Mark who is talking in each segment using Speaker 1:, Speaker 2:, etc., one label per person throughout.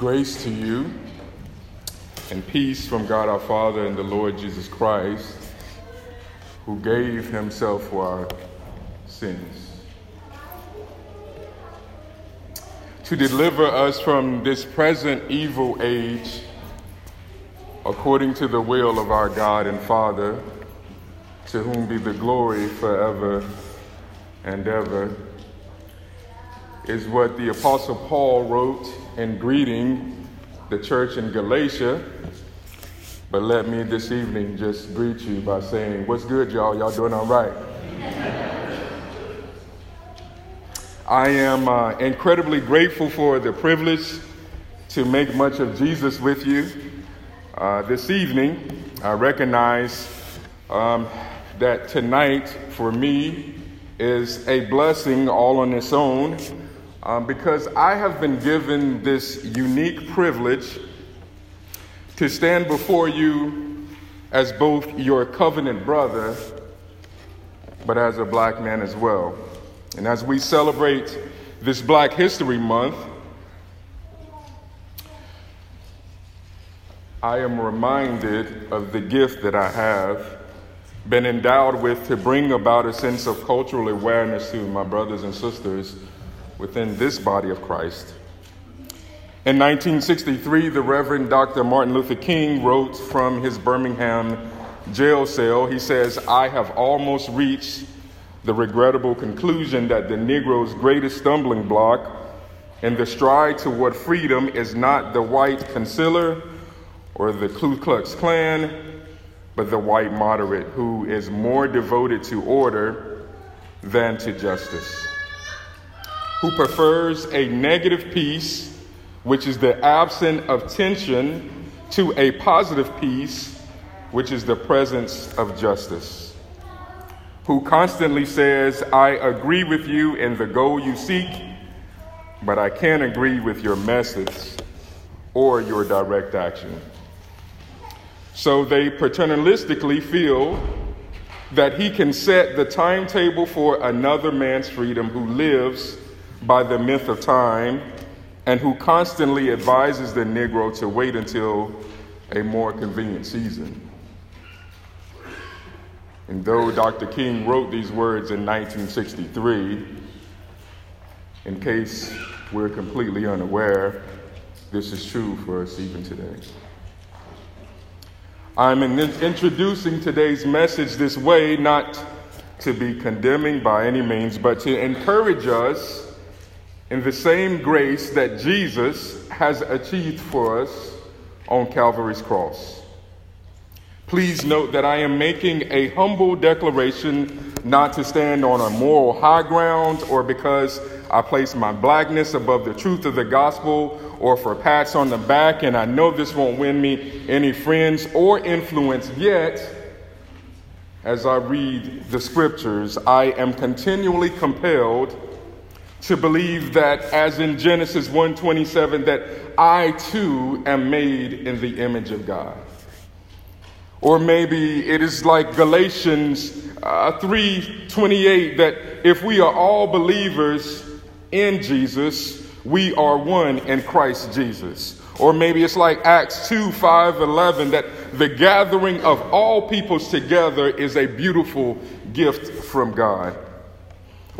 Speaker 1: Grace to you and peace from God our Father and the Lord Jesus Christ, who gave himself for our sins. To deliver us from this present evil age, according to the will of our God and Father, to whom be the glory forever and ever, is what the Apostle Paul wrote in greeting the church in Galatia. But let me this evening just greet you by saying, What's good, y'all? Y'all doing all right? I am uh, incredibly grateful for the privilege to make much of Jesus with you. Uh, this evening, I recognize um, that tonight for me is a blessing all on its own um, because I have been given this unique privilege to stand before you as both your covenant brother, but as a black man as well. And as we celebrate this Black History Month, I am reminded of the gift that I have been endowed with to bring about a sense of cultural awareness to my brothers and sisters within this body of Christ. In 1963, the Reverend Dr. Martin Luther King wrote from his Birmingham jail cell, he says, I have almost reached the regrettable conclusion that the Negro's greatest stumbling block in the stride toward freedom is not the white concealer or the Ku Klux Klan, but the white moderate who is more devoted to order than to justice who prefers a negative peace, which is the absence of tension, to a positive peace, which is the presence of justice, who constantly says, I agree with you in the goal you seek, but I can't agree with your methods or your direct action. So they paternalistically feel that he can set the timetable for another man's freedom who lives by the myth of time and who constantly advises the Negro to wait until a more convenient season. And though Dr. King wrote these words in 1963, in case we're completely unaware, this is true for us even today. I'm in introducing today's message this way, not to be condemning by any means, but to encourage us in the same grace that Jesus has achieved for us on Calvary's cross. Please note that I am making a humble declaration not to stand on a moral high ground or because I place my blackness above the truth of the gospel or for pats on the back, and I know this won't win me any friends or influence yet. As I read the scriptures, I am continually compelled to believe that as in Genesis 1:27 that I too am made in the image of God. Or maybe it is like Galatians uh, 3:28 that if we are all believers in Jesus, we are one in Christ Jesus. Or maybe it's like Acts 2 5 11 that the gathering of all peoples together is a beautiful gift from God.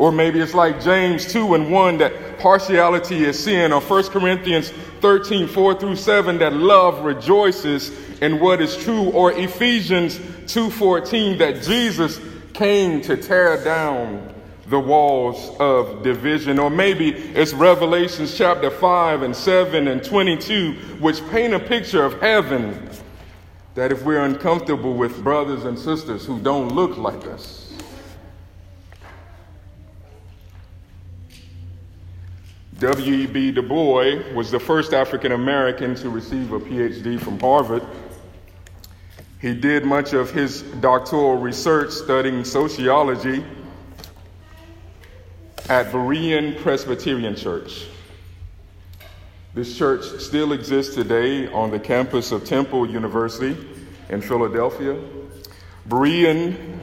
Speaker 1: Or maybe it's like James 2 and 1 that partiality is sin, or 1 Corinthians 13, 4 through 7 that love rejoices in what is true, or Ephesians 2:14 that Jesus came to tear down the walls of division. Or maybe it's Revelations chapter 5 and 7 and 22, which paint a picture of heaven that if we're uncomfortable with brothers and sisters who don't look like us, W.E.B. Du Bois was the first African American to receive a PhD from Harvard. He did much of his doctoral research studying sociology at Berean Presbyterian Church. This church still exists today on the campus of Temple University in Philadelphia. Berean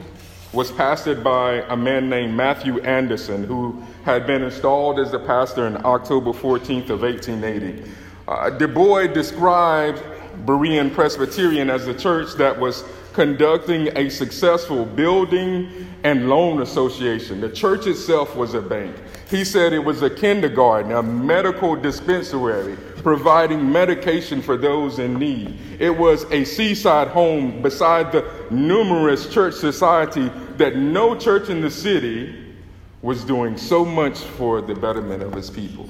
Speaker 1: was pastored by a man named Matthew Anderson, who had been installed as the pastor on October 14th of 1880. Uh, du Bois described Berean Presbyterian as a church that was conducting a successful building and loan association. The church itself was a bank. He said it was a kindergarten, a medical dispensary, providing medication for those in need. It was a seaside home beside the numerous church society that no church in the city was doing so much for the betterment of his people.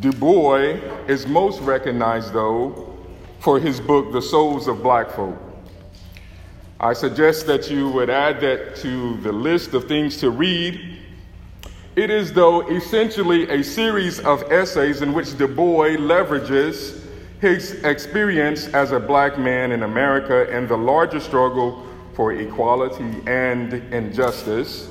Speaker 1: Du Bois is most recognized, though, for his book, The Souls of Black Folk. I suggest that you would add that to the list of things to read. It is, though, essentially a series of essays in which Du Bois leverages his experience as a black man in America and the larger struggle for equality and injustice.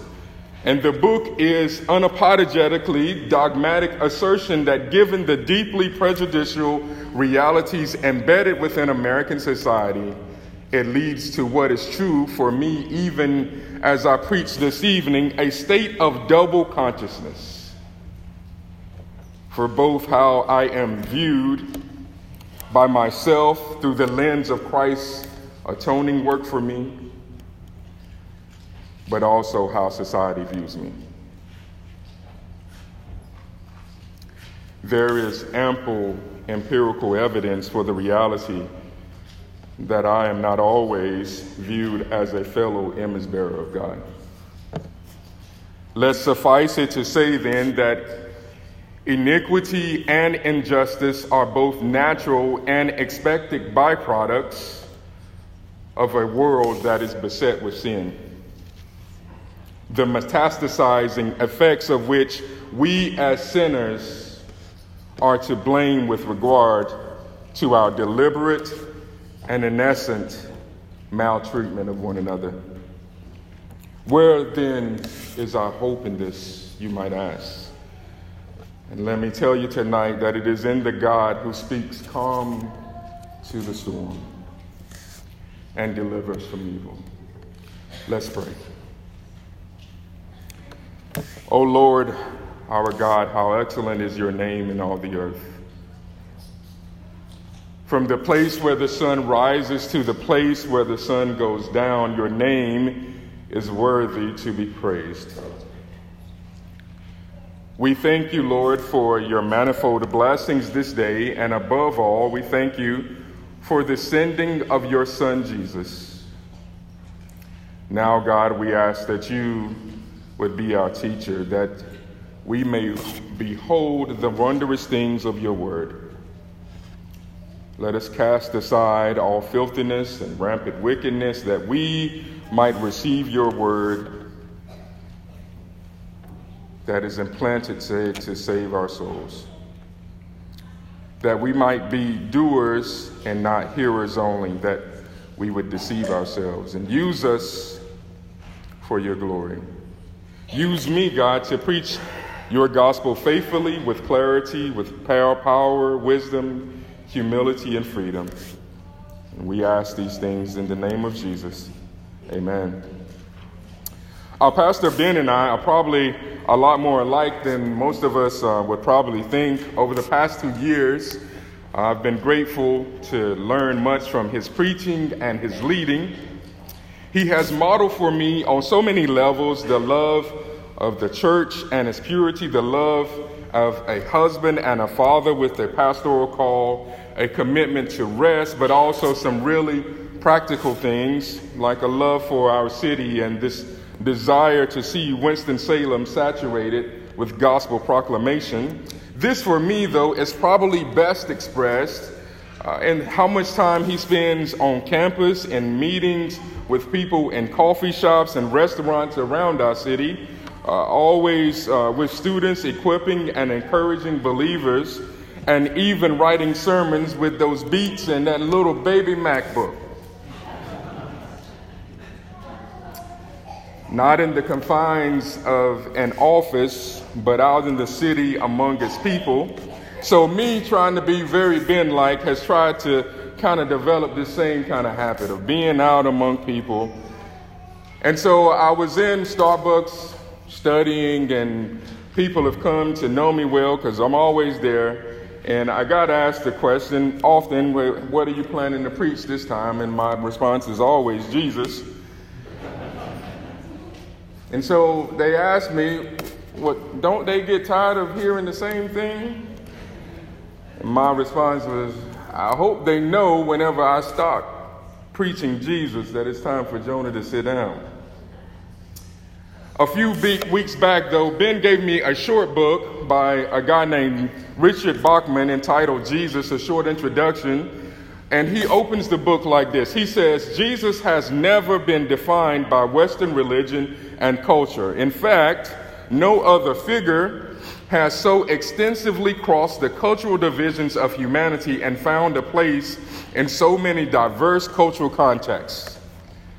Speaker 1: And the book is unapologetically dogmatic assertion that given the deeply prejudicial realities embedded within American society, it leads to what is true for me, even as I preach this evening, a state of double consciousness. For both how I am viewed by myself through the lens of Christ's atoning work for me but also how society views me. There is ample empirical evidence for the reality that I am not always viewed as a fellow image bearer of God. Let's suffice it to say then that iniquity and injustice are both natural and expected byproducts of a world that is beset with sin the metastasizing effects of which we as sinners are to blame with regard to our deliberate and in essence, maltreatment of one another. Where then is our hope in this, you might ask? And let me tell you tonight that it is in the God who speaks calm to the storm and delivers from evil. Let's pray. O Lord, our God, how excellent is your name in all the earth. From the place where the sun rises to the place where the sun goes down, your name is worthy to be praised. We thank you, Lord, for your manifold blessings this day, and above all, we thank you for the sending of your Son, Jesus. Now, God, we ask that you would be our teacher, that we may behold the wondrous things of your word. Let us cast aside all filthiness and rampant wickedness, that we might receive your word that is implanted to save our souls. That we might be doers and not hearers only, that we would deceive ourselves and use us for your glory. Use me, God, to preach your gospel faithfully, with clarity, with power, power, wisdom, humility, and freedom. And we ask these things in the name of Jesus. Amen. Our pastor Ben and I are probably a lot more alike than most of us uh, would probably think. Over the past two years, I've been grateful to learn much from his preaching and his leading. He has modeled for me on so many levels the love of the church and its purity, the love of a husband and a father with a pastoral call, a commitment to rest, but also some really practical things like a love for our city and this desire to see Winston-Salem saturated with gospel proclamation. This, for me, though, is probably best expressed uh, in how much time he spends on campus in meetings with people in coffee shops and restaurants around our city, always uh, with students equipping and encouraging believers, and even writing sermons with those beats and that little baby MacBook. Not in the confines of an office, but out in the city among its people. So, me trying to be very Ben like has tried to kind of develop this same kind of habit of being out among people. And so I was in Starbucks studying, and people have come to know me well because I'm always there. And I got asked the question often, what are you planning to preach this time? And my response is always Jesus. And so they asked me, what, don't they get tired of hearing the same thing? And my response was, I hope they know whenever I start preaching Jesus that it's time for Jonah to sit down. A few weeks back, though, Ben gave me a short book by a guy named Richard Bauckham entitled Jesus, a short introduction. And he opens the book like this He says, Jesus has never been defined by Western religion and culture. In fact, no other figure has so extensively crossed the cultural divisions of humanity and found a place in so many diverse cultural contexts.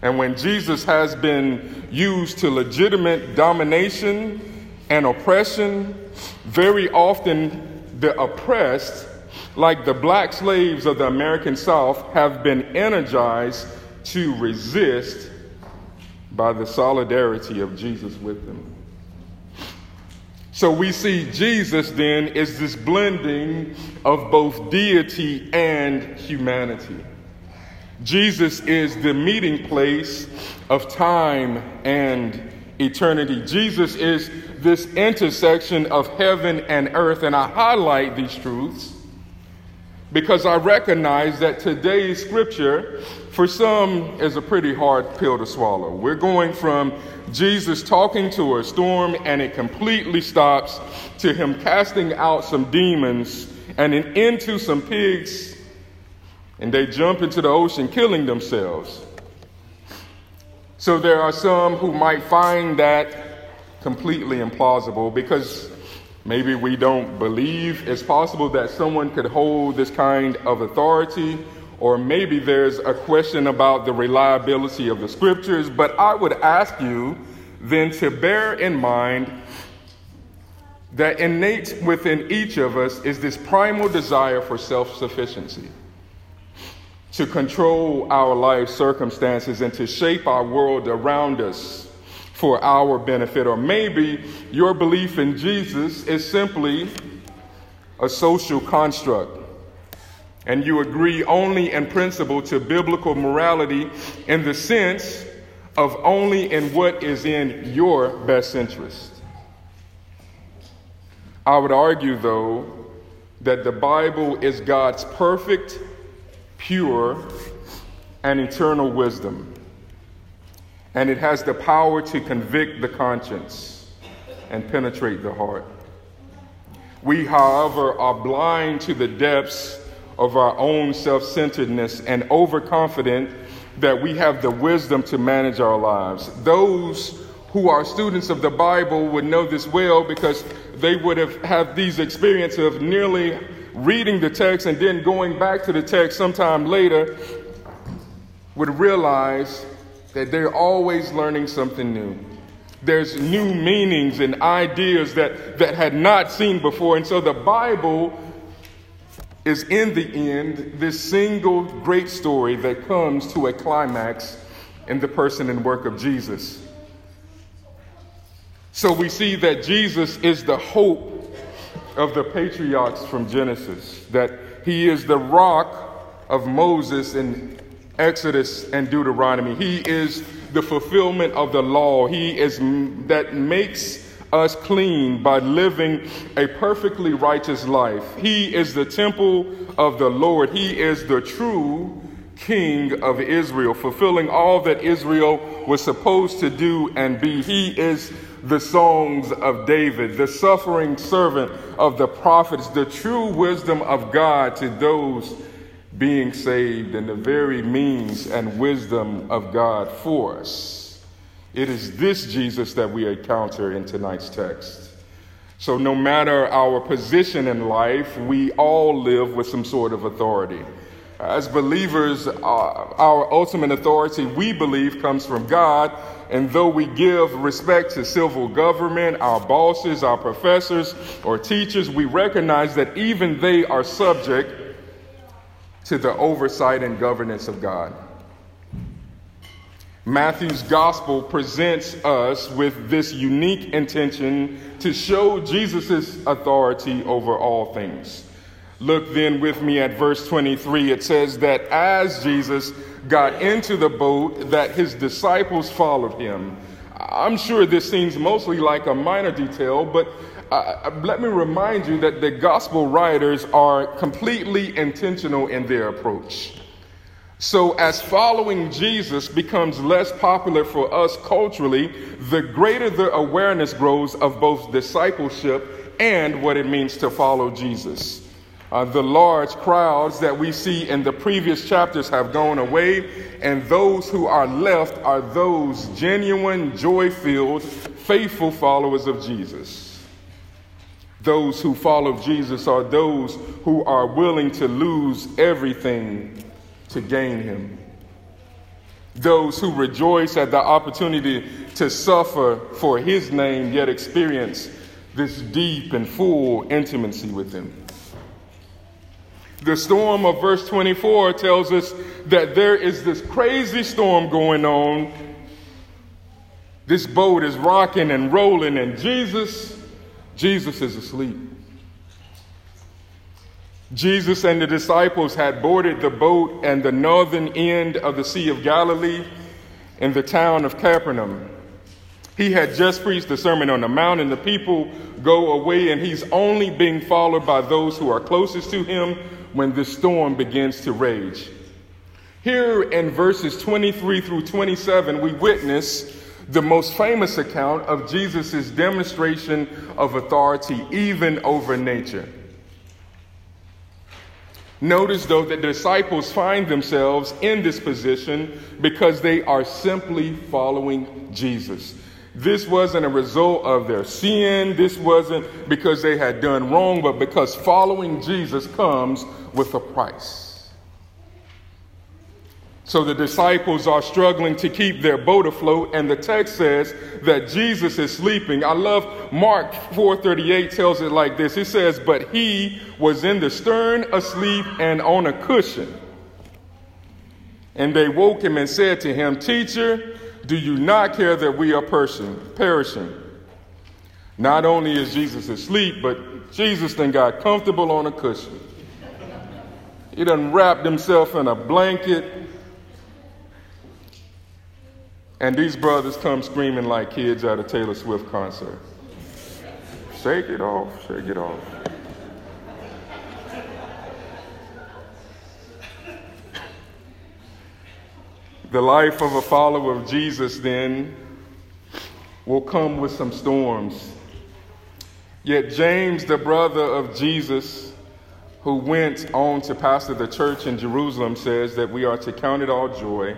Speaker 1: And when Jesus has been used to legitimate domination and oppression, very often the oppressed, like the black slaves of the American South, have been energized to resist by the solidarity of Jesus with them. So we see Jesus then is this blending of both deity and humanity. Jesus is the meeting place of time and eternity. Jesus is this intersection of heaven and earth, and I highlight these truths because I recognize that today's scripture, for some, is a pretty hard pill to swallow. We're going from Jesus talking to a storm and it completely stops to him casting out some demons and into some pigs and they jump into the ocean killing themselves. So there are some who might find that completely implausible because maybe we don't believe it's possible that someone could hold this kind of authority or maybe there's a question about the reliability of the scriptures, but I would ask you then to bear in mind that innate within each of us is this primal desire for self sufficiency, to control our life circumstances and to shape our world around us for our benefit. Or maybe your belief in Jesus is simply a social construct and you agree only in principle to biblical morality in the sense of only in what is in your best interest. I would argue, though, that the Bible is God's perfect, pure, and eternal wisdom, and it has the power to convict the conscience and penetrate the heart. We, however, are blind to the depths of our own self centeredness and overconfident that we have the wisdom to manage our lives. Those who are students of the Bible would know this well because they would have had these experiences of nearly reading the text and then going back to the text sometime later would realize that they're always learning something new. There's new meanings and ideas that, that had not seen before. And so the Bible is in the end this single great story that comes to a climax in the person and work of Jesus. So we see that Jesus is the hope of the patriarchs from Genesis, that he is the rock of Moses in Exodus and Deuteronomy. He is the fulfillment of the law. He is that makes us clean by living a perfectly righteous life. He is the temple of the Lord. He is the true King of Israel, fulfilling all that Israel was supposed to do and be. He is the songs of David, the suffering servant of the prophets, the true wisdom of God to those being saved, and the very means and wisdom of God for us. It is this Jesus that we encounter in tonight's text. So, no matter our position in life, we all live with some sort of authority. As believers, uh, our ultimate authority, we believe, comes from God. And though we give respect to civil government, our bosses, our professors, or teachers, we recognize that even they are subject to the oversight and governance of God. Matthew's gospel presents us with this unique intention to show Jesus' authority over all things. Look then with me at verse 23. It says that as Jesus got into the boat, that his disciples followed him. I'm sure this seems mostly like a minor detail, but uh, uh, let me remind you that the gospel writers are completely intentional in their approach. So, as following Jesus becomes less popular for us culturally, the greater the awareness grows of both discipleship and what it means to follow Jesus. Uh, the large crowds that we see in the previous chapters have gone away, and those who are left are those genuine, joy filled, faithful followers of Jesus. Those who follow Jesus are those who are willing to lose everything to gain him. Those who rejoice at the opportunity to suffer for his name, yet experience this deep and full intimacy with him. The storm of verse 24 tells us that there is this crazy storm going on. This boat is rocking and rolling, and Jesus, Jesus is asleep. Jesus and the disciples had boarded the boat and the northern end of the Sea of Galilee in the town of Capernaum. He had just preached the Sermon on the Mount, and the people go away, and he's only being followed by those who are closest to him when the storm begins to rage. Here in verses 23 through 27, we witness the most famous account of Jesus' demonstration of authority, even over nature. Notice, though, that the disciples find themselves in this position because they are simply following Jesus. This wasn't a result of their sin. This wasn't because they had done wrong, but because following Jesus comes with a price. So the disciples are struggling to keep their boat afloat, and the text says that Jesus is sleeping. I love Mark 4:38 tells it like this. It says, "But he was in the stern asleep and on a cushion." And they woke him and said to him, "Teacher, do you not care that we are person, perishing? Not only is Jesus asleep, but Jesus then got comfortable on a cushion. He done wrapped himself in a blanket. And these brothers come screaming like kids at a Taylor Swift concert. Shake it off, shake it off. The life of a follower of Jesus then will come with some storms. Yet James, the brother of Jesus, who went on to pastor the church in Jerusalem, says that we are to count it all joy,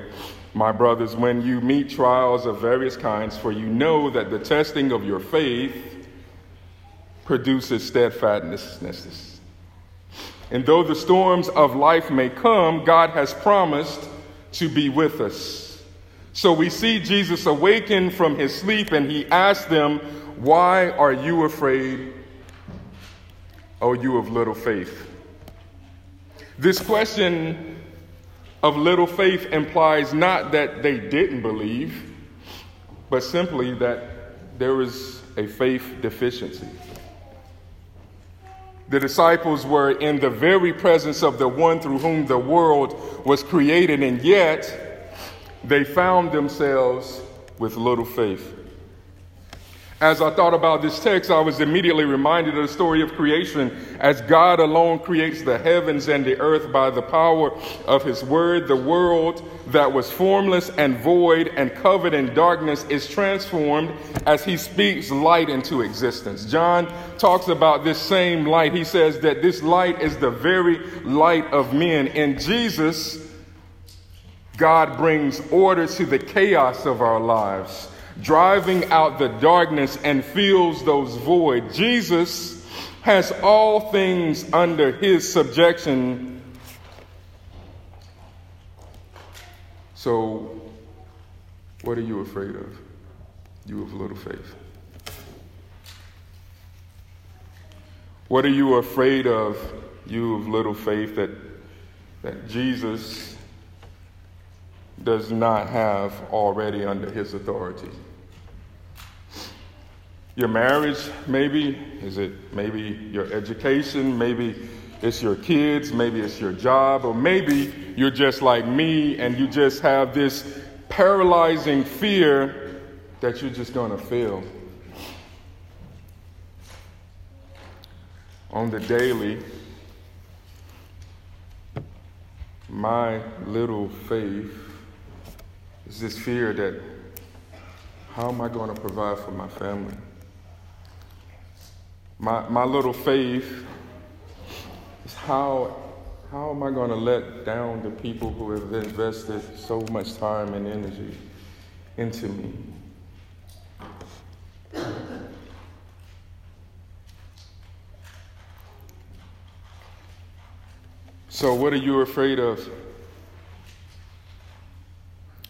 Speaker 1: my brothers, when you meet trials of various kinds, for you know that the testing of your faith produces steadfastness. And though the storms of life may come, God has promised to be with us. So we see Jesus awaken from his sleep and he asks them, Why are you afraid, O you of little faith? This question of little faith implies not that they didn't believe, but simply that there is a faith deficiency. The disciples were in the very presence of the one through whom the world was created, and yet they found themselves with little faith. As I thought about this text, I was immediately reminded of the story of creation as God alone creates the heavens and the earth by the power of His word. The world that was formless and void and covered in darkness is transformed as He speaks light into existence. John talks about this same light. He says that this light is the very light of men. In Jesus, God brings order to the chaos of our lives driving out the darkness and fills those void. Jesus has all things under his subjection. So, what are you afraid of? You of little faith. What are you afraid of, you of little faith, that, that Jesus does not have already under his authority? Your marriage, maybe? Is it maybe your education? Maybe it's your kids, maybe it's your job, or maybe you're just like me and you just have this paralyzing fear that you're just going to fail. On the daily, my little faith is this fear that how am I going to provide for my family? My, my little faith how, how am I going to let down the people who have invested so much time and energy into me? So, what are you afraid of?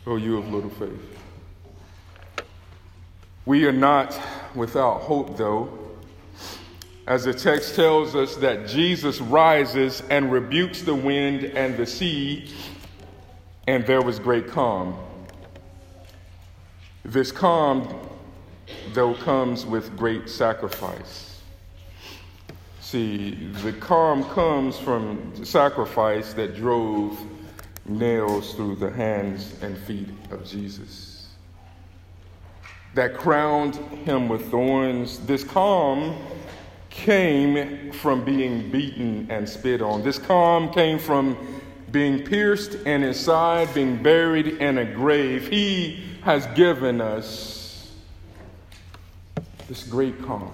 Speaker 1: Oh, you of little faith. We are not without hope, though, as the text tells us that Jesus rises and rebukes the wind and the sea, and there was great calm. This calm, though, comes with great sacrifice. See, the calm comes from sacrifice that drove nails through the hands and feet of Jesus, that crowned him with thorns. This calm came from being beaten and spit on. This calm came from being pierced and his side, being buried in a grave. He has given us this great calm.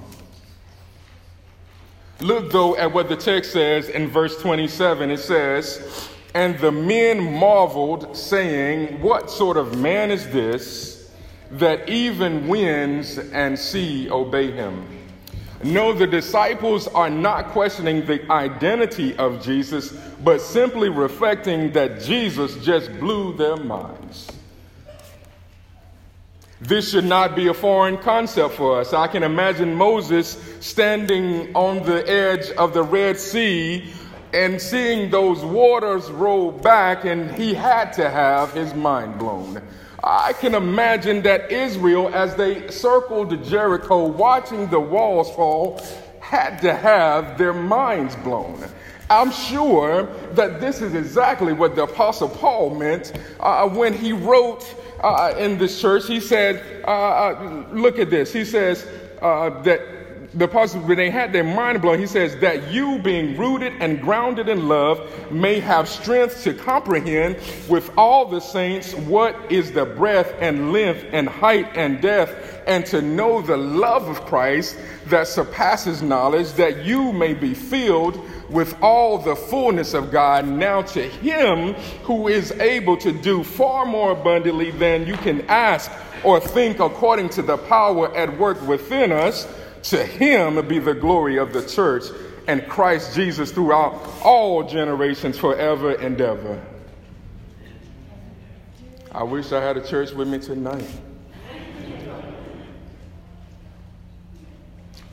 Speaker 1: Look, though, at what the text says in verse 27. It says, And the men marveled, saying, What sort of man is this that even winds and sea obey him? No, the disciples are not questioning the identity of Jesus, but simply reflecting that Jesus just blew their minds. This should not be a foreign concept for us. I can imagine Moses standing on the edge of the Red Sea and seeing those waters roll back, and he had to have his mind blown. I can imagine that Israel, as they circled Jericho, watching the walls fall, had to have their minds blown. I'm sure that this is exactly what the Apostle Paul meant uh, when he wrote uh, in this church. He said, uh, uh Look at this. He says uh, that the apostle, when they had their mind blown, he says that you, being rooted and grounded in love, may have strength to comprehend with all the saints what is the breadth and length and height and depth, and to know the love of Christ that surpasses knowledge, that you may be filled with all the fullness of God. Now to him who is able to do far more abundantly than you can ask or think according to the power at work within us. To him be the glory of the church and Christ Jesus throughout all generations forever and ever. I wish I had a church with me tonight.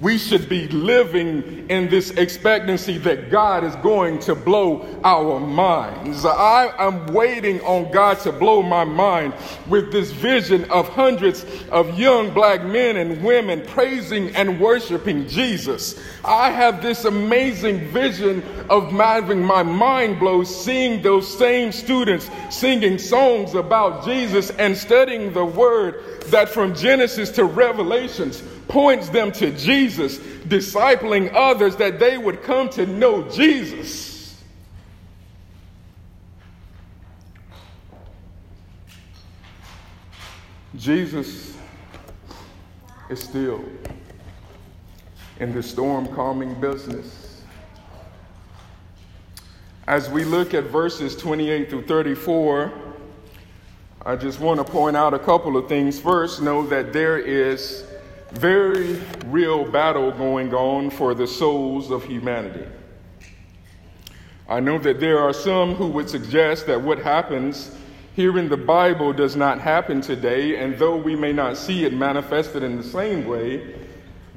Speaker 1: We should be living in this expectancy that God is going to blow our minds. I am waiting on God to blow my mind with this vision of hundreds of young black men and women praising and worshiping Jesus. I have this amazing vision of having my mind blow seeing those same students singing songs about Jesus and studying the word that from Genesis to Revelations points them to Jesus, discipling others that they would come to know Jesus. Jesus is still in the storm calming business. As we look at verses 28 through 34, I just want to point out a couple of things. First, know that there is very real battle going on for the souls of humanity. I know that there are some who would suggest that what happens here in the Bible does not happen today, and though we may not see it manifested in the same way,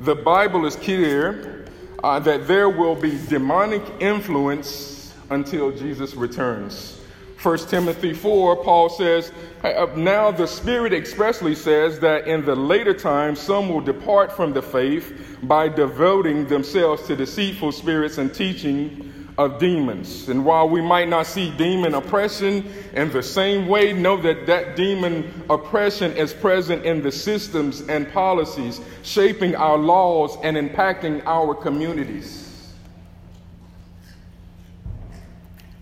Speaker 1: the Bible is clear uh, that there will be demonic influence until Jesus returns. 1 Timothy 4, Paul says, uh, Now the Spirit expressly says that in the later times some will depart from the faith by devoting themselves to deceitful spirits and teaching of demons. And while we might not see demon oppression in the same way, know that that demon oppression is present in the systems and policies shaping our laws and impacting our communities.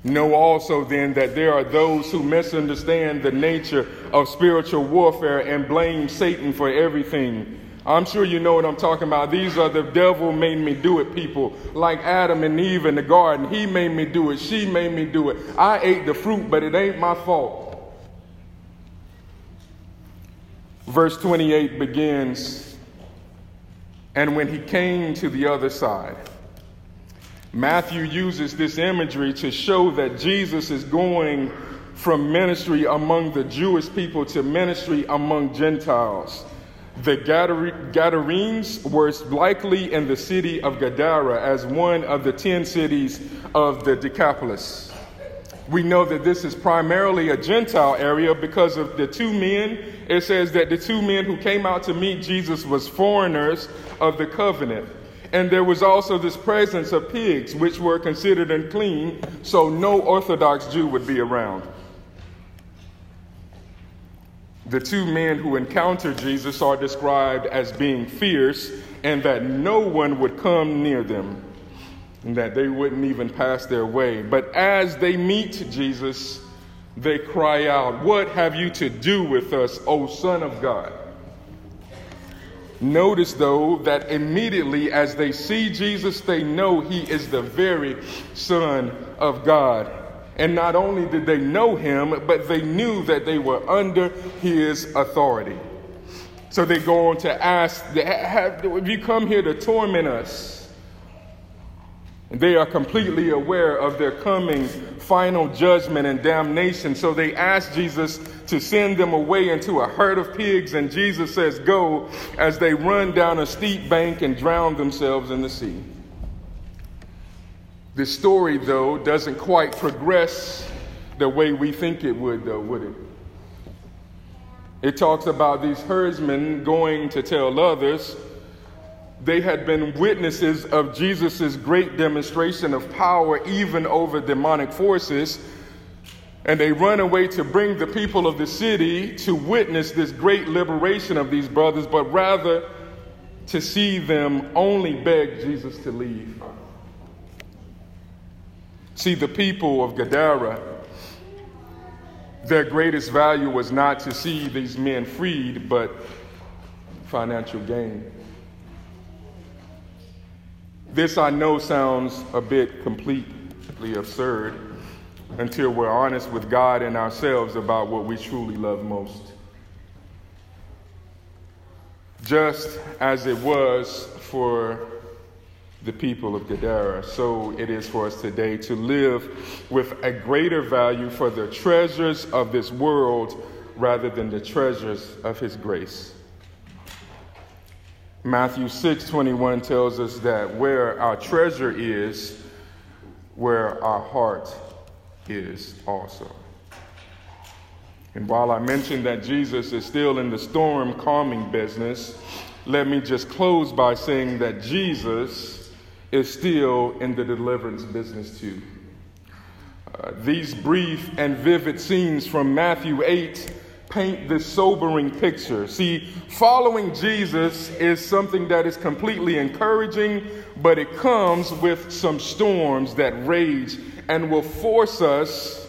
Speaker 1: Know also then that there are those who misunderstand the nature of spiritual warfare and blame Satan for everything I'm sure you know what I'm talking about. These are the devil made me do it people, like Adam and Eve in the garden. He made me do it. She made me do it. I ate the fruit, but it ain't my fault. Verse 28 begins, and when he came to the other side, Matthew uses this imagery to show that Jesus is going from ministry among the Jewish people to ministry among Gentiles. The Gadarenes were likely in the city of Gadara as one of the ten cities of the Decapolis. We know that this is primarily a Gentile area because of the two men. It says that the two men who came out to meet Jesus was foreigners of the covenant. And there was also this presence of pigs, which were considered unclean, so no Orthodox Jew would be around. The two men who encountered Jesus are described as being fierce and that no one would come near them and that they wouldn't even pass their way. But as they meet Jesus, they cry out, What have you to do with us, O Son of God? Notice, though, that immediately as they see Jesus, they know he is the very Son of God. And not only did they know him, but they knew that they were under his authority. So they go on to ask, Have you come here to torment us? They are completely aware of their coming final judgment and damnation. So they ask Jesus to send them away into a herd of pigs. And Jesus says, Go, as they run down a steep bank and drown themselves in the sea. The story, though, doesn't quite progress the way we think it would, though, would it? It talks about these herdsmen going to tell others. They had been witnesses of Jesus' great demonstration of power, even over demonic forces. And they run away to bring the people of the city to witness this great liberation of these brothers, but rather to see them only beg Jesus to leave. See, the people of Gadara, their greatest value was not to see these men freed, but financial gain. This, I know, sounds a bit completely absurd until we're honest with God and ourselves about what we truly love most. Just as it was for the people of Gadara. So it is for us today to live with a greater value for the treasures of this world rather than the treasures of his grace. Matthew 6:21 tells us that where our treasure is, where our heart is also. And while I mentioned that Jesus is still in the storm calming business, let me just close by saying that Jesus is still in the deliverance business too. Uh, these brief and vivid scenes from Matthew 8 paint this sobering picture. See, following Jesus is something that is completely encouraging, but it comes with some storms that rage and will force us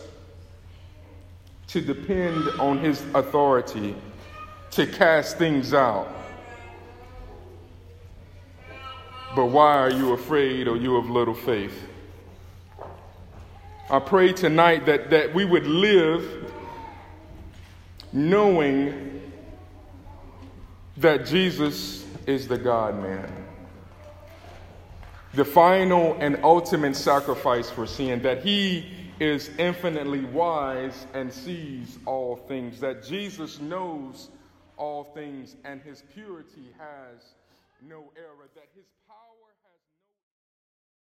Speaker 1: to depend on his authority to cast things out. But why are you afraid or you of little faith? I pray tonight that, that we would live knowing that Jesus is the God man. The final and ultimate sacrifice for sin, that he is infinitely wise and sees all things, that Jesus knows all things and his purity has no error, that his